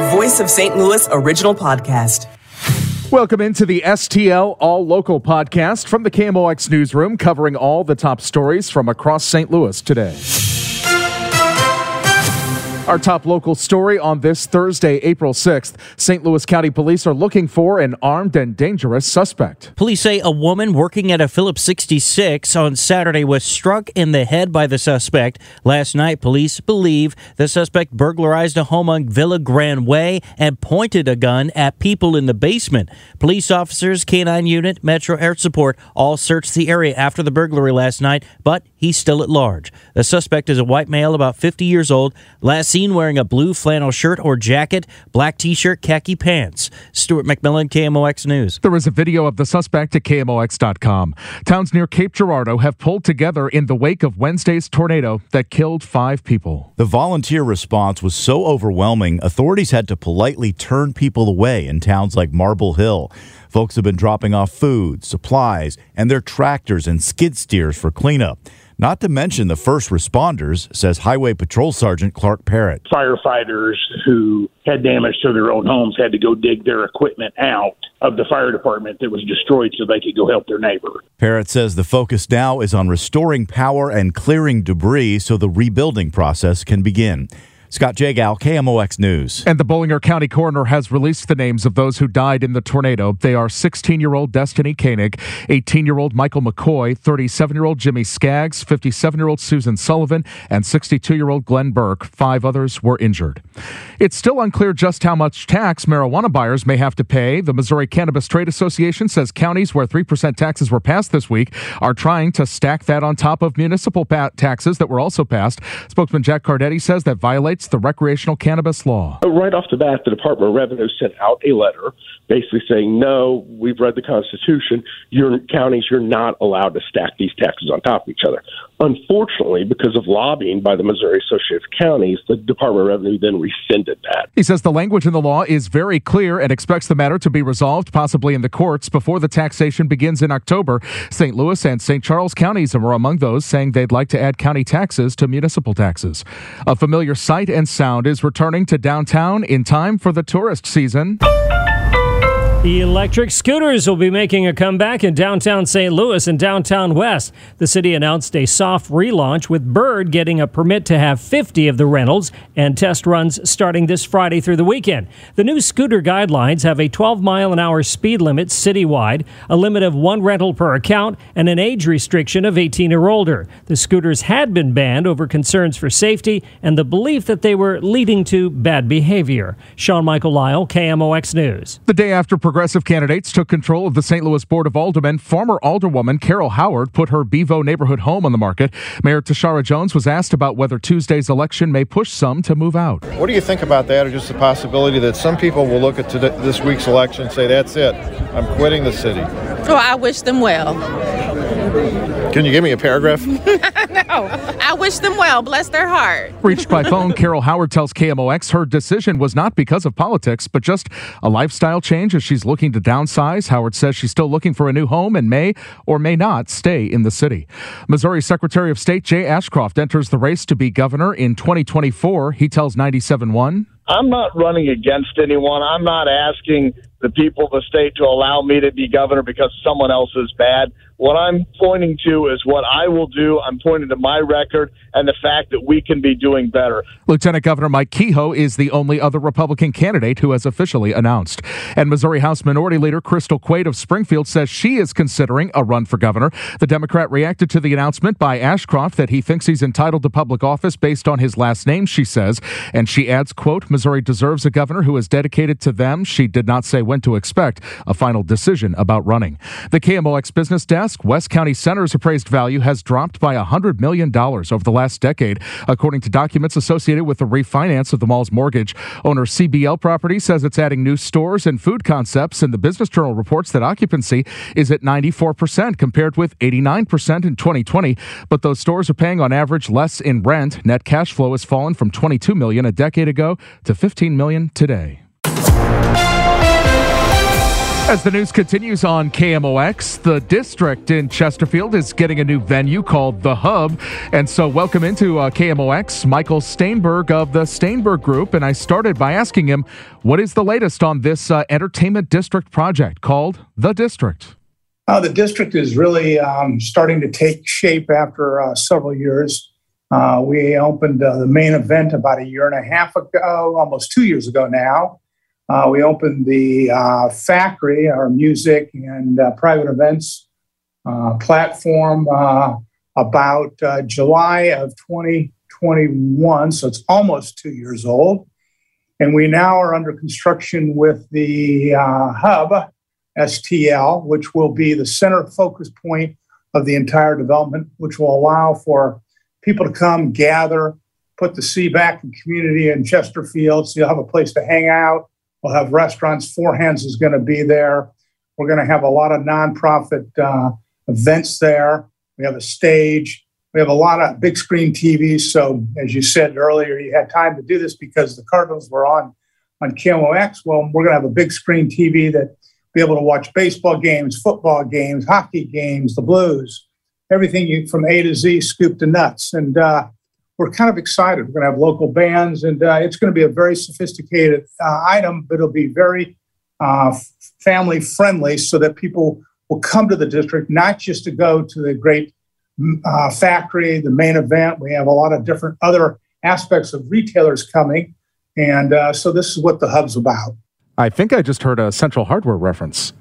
Voice of St. Louis original podcast. Welcome into the STL All Local podcast from the KMOX newsroom, covering all the top stories from across St. Louis today. Our top local story on this Thursday, April 6th. St. Louis County Police are looking for an armed and dangerous suspect. Police say a woman working at a Phillips 66 on Saturday was struck in the head by the suspect. Last night, police believe the suspect burglarized a home on Villa Grand Way and pointed a gun at people in the basement. Police officers, K9 Unit, Metro Air Support all searched the area after the burglary last night, but he's still at large. The suspect is a white male about 50 years old. Last seen wearing a blue flannel shirt or jacket, black t shirt, khaki pants. Stuart McMillan, KMOX News. There is a video of the suspect at KMOX.com. Towns near Cape Girardeau have pulled together in the wake of Wednesday's tornado that killed five people. The volunteer response was so overwhelming, authorities had to politely turn people away in towns like Marble Hill. Folks have been dropping off food, supplies, and their tractors and skid steers for cleanup. Not to mention the first responders, says Highway Patrol Sergeant Clark Parrott. Firefighters who had damage to their own homes had to go dig their equipment out of the fire department that was destroyed so they could go help their neighbor. Parrott says the focus now is on restoring power and clearing debris so the rebuilding process can begin. Scott Jagal, KMOX News. And the Bollinger County coroner has released the names of those who died in the tornado. They are 16 year old Destiny Koenig, 18 year old Michael McCoy, 37 year old Jimmy Skaggs, 57 year old Susan Sullivan, and 62 year old Glenn Burke. Five others were injured. It's still unclear just how much tax marijuana buyers may have to pay. The Missouri Cannabis Trade Association says counties where 3% taxes were passed this week are trying to stack that on top of municipal taxes that were also passed. Spokesman Jack Cardetti says that violates violates the recreational cannabis law. Right off the bat, the Department of Revenue sent out a letter basically saying, no, we've read the Constitution. Your counties, you're not allowed to stack these taxes on top of each other. Unfortunately, because of lobbying by the Missouri Associated Counties, the Department of Revenue then rescinded that. He says the language in the law is very clear and expects the matter to be resolved, possibly in the courts, before the taxation begins in October. St. Louis and St. Charles counties are among those saying they'd like to add county taxes to municipal taxes. A familiar sight and sound is returning to downtown in time for the tourist season. The electric scooters will be making a comeback in downtown St. Louis and downtown West. The city announced a soft relaunch with Bird getting a permit to have 50 of the rentals and test runs starting this Friday through the weekend. The new scooter guidelines have a 12 mile an hour speed limit citywide, a limit of one rental per account, and an age restriction of 18 or older. The scooters had been banned over concerns for safety and the belief that they were leading to bad behavior. Sean Michael Lyle, KMOX News. The day after progressive candidates took control of the St. Louis Board of Aldermen, former Alderwoman Carol Howard put her Bevo neighborhood home on the market. Mayor Tishaura Jones was asked about whether Tuesday's election may push some to move out. What do you think about that, or just the possibility that some people will look at today, this week's election and say, that's it, I'm quitting the city? Oh, I wish them well. Can you give me a paragraph? no, I wish them well. Bless their heart. Reached by phone, Carol Howard tells KMOX her decision was not because of politics, but just a lifestyle change as she's looking to downsize. Howard says she's still looking for a new home and may or may not stay in the city. Missouri Secretary of State Jay Ashcroft enters the race to be governor in 2024. He tells 97.1. I'm not running against anyone. I'm not asking the people of the state to allow me to be governor because someone else is bad. What I'm pointing to is what I will do. I'm pointing to my record and the fact that we can be doing better. Lieutenant Governor Mike Kehoe is the only other Republican candidate who has officially announced. And Missouri House Minority Leader Crystal Quade of Springfield says she is considering a run for governor. The Democrat reacted to the announcement by Ashcroft that he thinks he's entitled to public office based on his last name, she says. And she adds, quote, Missouri deserves a governor who is dedicated to them. She did not say when to expect a final decision about running. The KMOX business desk West County Center's appraised value has dropped by $100 million over the last decade, according to documents associated with the refinance of the mall's mortgage. Owner CBL Property says it's adding new stores and food concepts, and the Business Journal reports that occupancy is at 94% compared with 89% in 2020. But those stores are paying on average less in rent. Net cash flow has fallen from 22 million a decade ago to 15 million today. As the news continues on KMOX, the district in Chesterfield is getting a new venue called The Hub. And so, welcome into uh, KMOX, Michael Staenberg of the Staenberg Group. And I started by asking him, what is the latest on this uh, entertainment district project called The District? Uh, the district is really um, starting to take shape after uh, several years. Uh, we opened uh, the main event about a year and a half ago, almost two years ago now. Uh, we opened the uh, factory, our music and uh, private events uh, platform, uh, about July of 2021. So it's almost two years old. And we now are under construction with the hub STL, which will be the center focus point of the entire development, which will allow for people to come, gather, put the C back in community in Chesterfield. So you'll have a place to hang out. We'll have restaurants. Four Hands is going to be there. We're going to have a lot of nonprofit uh, events there. We have a stage. We have a lot of big screen TVs. So, as you said earlier, you had time to do this because the Cardinals were on on KMOX. Well, we're going to have a big screen TV that be able to watch baseball games, football games, hockey games, the blues, everything you, from A to Z, scoop to nuts. And uh, we're kind of excited. We're going to have local bands, and uh, it's going to be a very sophisticated uh, item, but it'll be very uh, family friendly so that people will come to the district, not just to go to the great uh, factory, the main event. We have a lot of different other aspects of retailers coming. And uh, so this is what the hub's about. I think I just heard a Central Hardware reference.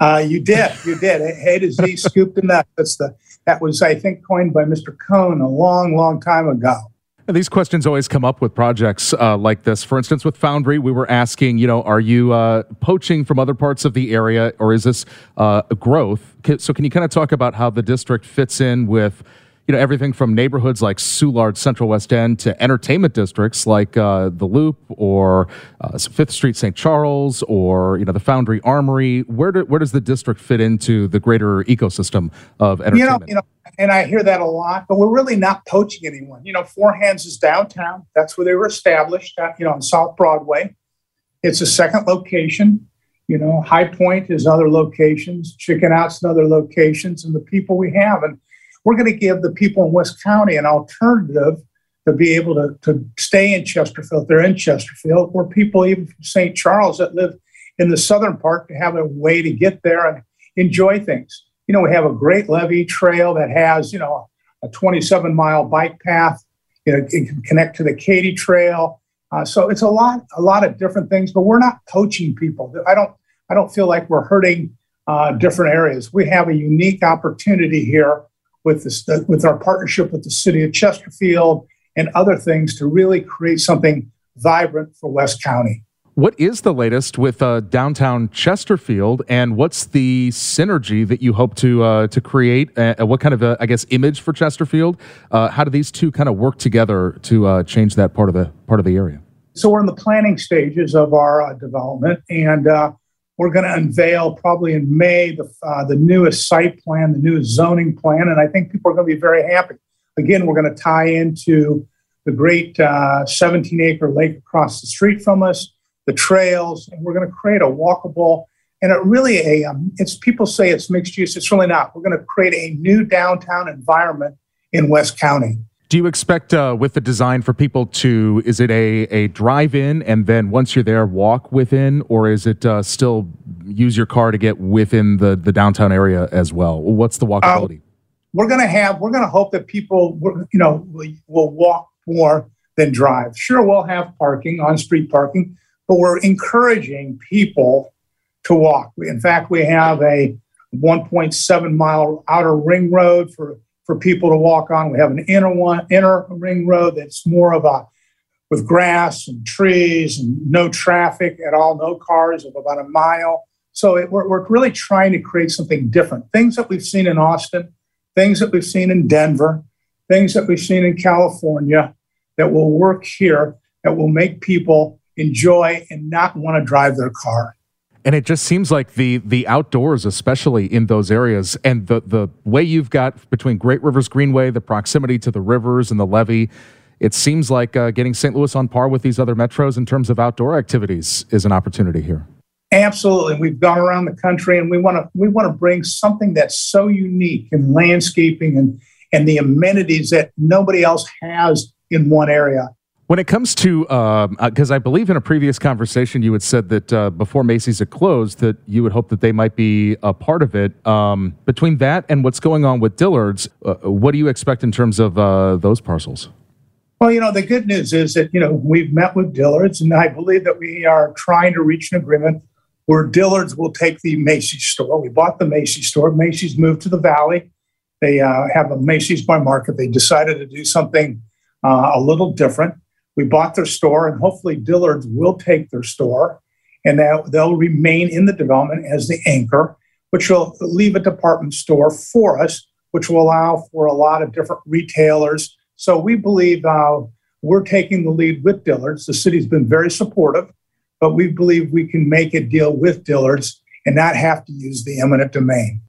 Uh, you did, you did. A to Z, scooped nut. That's the that was, I think, coined by Mr. Cohn a long, long time ago. And these questions always come up with projects uh, like this. For instance, with Foundry, we were asking, you know, are you uh, poaching from other parts of the area, or is this uh, growth? So, can you kind of talk about how the district fits in with you know everything from neighborhoods like Soulard, Central West End, to entertainment districts like uh, the Loop or uh, Fifth Street, St. Charles, or you know the Foundry Armory. Where do, where does the district fit into the greater ecosystem of entertainment? You know, you know, and I hear that a lot, but we're really not poaching anyone. You know, Four Hands is downtown. That's where they were established. Uh, you know, on South Broadway. It's a second location. You know, Hi-Pointe is other locations. Chicken Out's in other locations, and the people we have and we're going to give the people in West County an alternative to be able to, to stay in Chesterfield. They're in Chesterfield, or people even from St. Charles that live in the southern part to have a way to get there and enjoy things. You know, we have a great levee trail that has, you know, a 27 mile bike path. You know, it can connect to the Katy Trail. Uh, so it's a lot, a lot of different things. But we're not coaching people. I don't, I don't feel like we're hurting uh, different areas. We have a unique opportunity here with this, with our partnership with the city of Chesterfield and other things to really create something vibrant for West County. What is the latest with uh, downtown Chesterfield, and what's the synergy that you hope to uh, to create? Uh, what kind of, I guess, image for Chesterfield? Uh, how do these two kind of work together to uh, change that part of the part of the area? So we're in the planning stages of our uh, development, and we're going to unveil probably in May the, uh, the newest site plan, the newest zoning plan, and I think people are going to be very happy. Again, we're going to tie into the great uh, 17 acre lake across the street from us, the trails, and we're going to create a walkable and it really a um, it's people say it's mixed use. It's really not. We're going to create a new downtown environment in West County. Do you expect uh, with the design for people to, is it a, a drive in and then once you're there, walk within, or is it uh, still use your car to get within the, the downtown area as well? What's the walkability? Uh, we're going to have, we're going to hope that people, you know, will walk more than drive. Sure, we'll have parking, on street parking, but we're encouraging people to walk. In fact, we have a 1.7 mile outer ring road for for people to walk on. We have an inner one, inner ring road that's more of a with grass and trees and no traffic at all, no cars of about a mile. So it, we're, we're really trying to create something different. Things that we've seen in Austin, things that we've seen in Denver, things that we've seen in California that will work here, that will make people enjoy and not want to drive their car and it just seems like the the outdoors especially in those areas and the the way you've got between great rivers greenway the proximity to the rivers and the levee it seems like uh, getting st louis on par with these other metros in terms of outdoor activities is an opportunity here Absolutely. We've gone around the country and we want to we want to bring something that's so unique in landscaping and and the amenities that nobody else has in one area. When it comes to, because um, uh, I believe in a previous conversation you had said that uh, before Macy's had closed, that you would hope that they might be a part of it. Um, between that and what's going on with Dillard's, uh, what do you expect in terms of uh, those parcels? Well, you know, the good news is that, you know, we've met with Dillard's, and I believe that we are trying to reach an agreement where Dillard's will take the Macy's store. We bought the Macy's store. Macy's moved to the Valley. They uh, have a Macy's by Market. They decided to do something uh, a little different. We bought their store, and hopefully Dillard's will take their store, and they'll remain in the development as the anchor, which will leave a department store for us, which will allow for a lot of different retailers. So we believe uh, we're taking the lead with Dillard's. The city's been very supportive, but we believe we can make a deal with Dillard's and not have to use the eminent domain.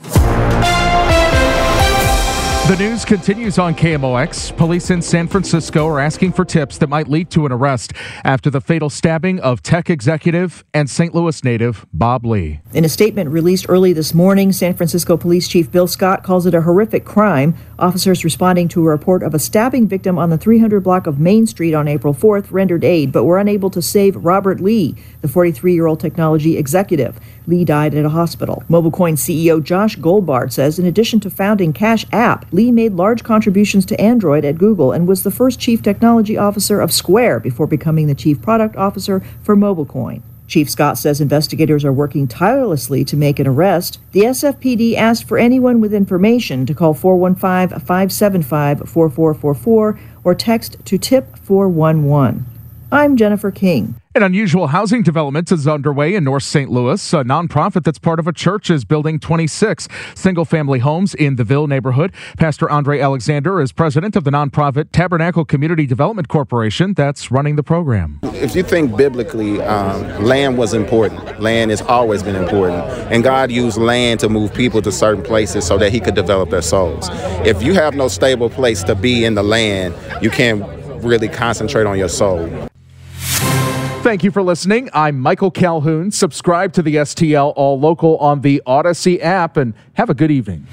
The news continues on KMOX. Police in San Francisco are asking for tips that might lead to an arrest after the fatal stabbing of tech executive and St. Louis native Bob Lee. In a statement released early this morning, San Francisco Police Chief Bill Scott calls it a horrific crime. Officers responding to a report of a stabbing victim on the 300 block of Main Street on April 4th rendered aid, but were unable to save Robert Lee, the 43 year old technology executive. Lee died at a hospital. MobileCoin CEO Josh Goldbard says in addition to founding Cash App, Lee made large contributions to Android at Google and was the first chief technology officer of Square before becoming the chief product officer for MobileCoin. Chief Scott says investigators are working tirelessly to make an arrest. The SFPD asked for anyone with information to call 415 575 4444 or text to tip 411. I'm Jennifer King. An unusual housing development is underway in North St. Louis. A nonprofit that's part of a church is building 26 single family homes in the Ville neighborhood. Pastor Andre Alexander is president of the nonprofit Tabernacle Community Development Corporation that's running the program. If you think biblically, um, land was important. Land has always been important. And God used land to move people to certain places so that He could develop their souls. If you have no stable place to be in the land, you can't really concentrate on your soul. Thank you for listening. I'm Michael Calhoun. Subscribe to the STL All Local on the Audacy app and have a good evening.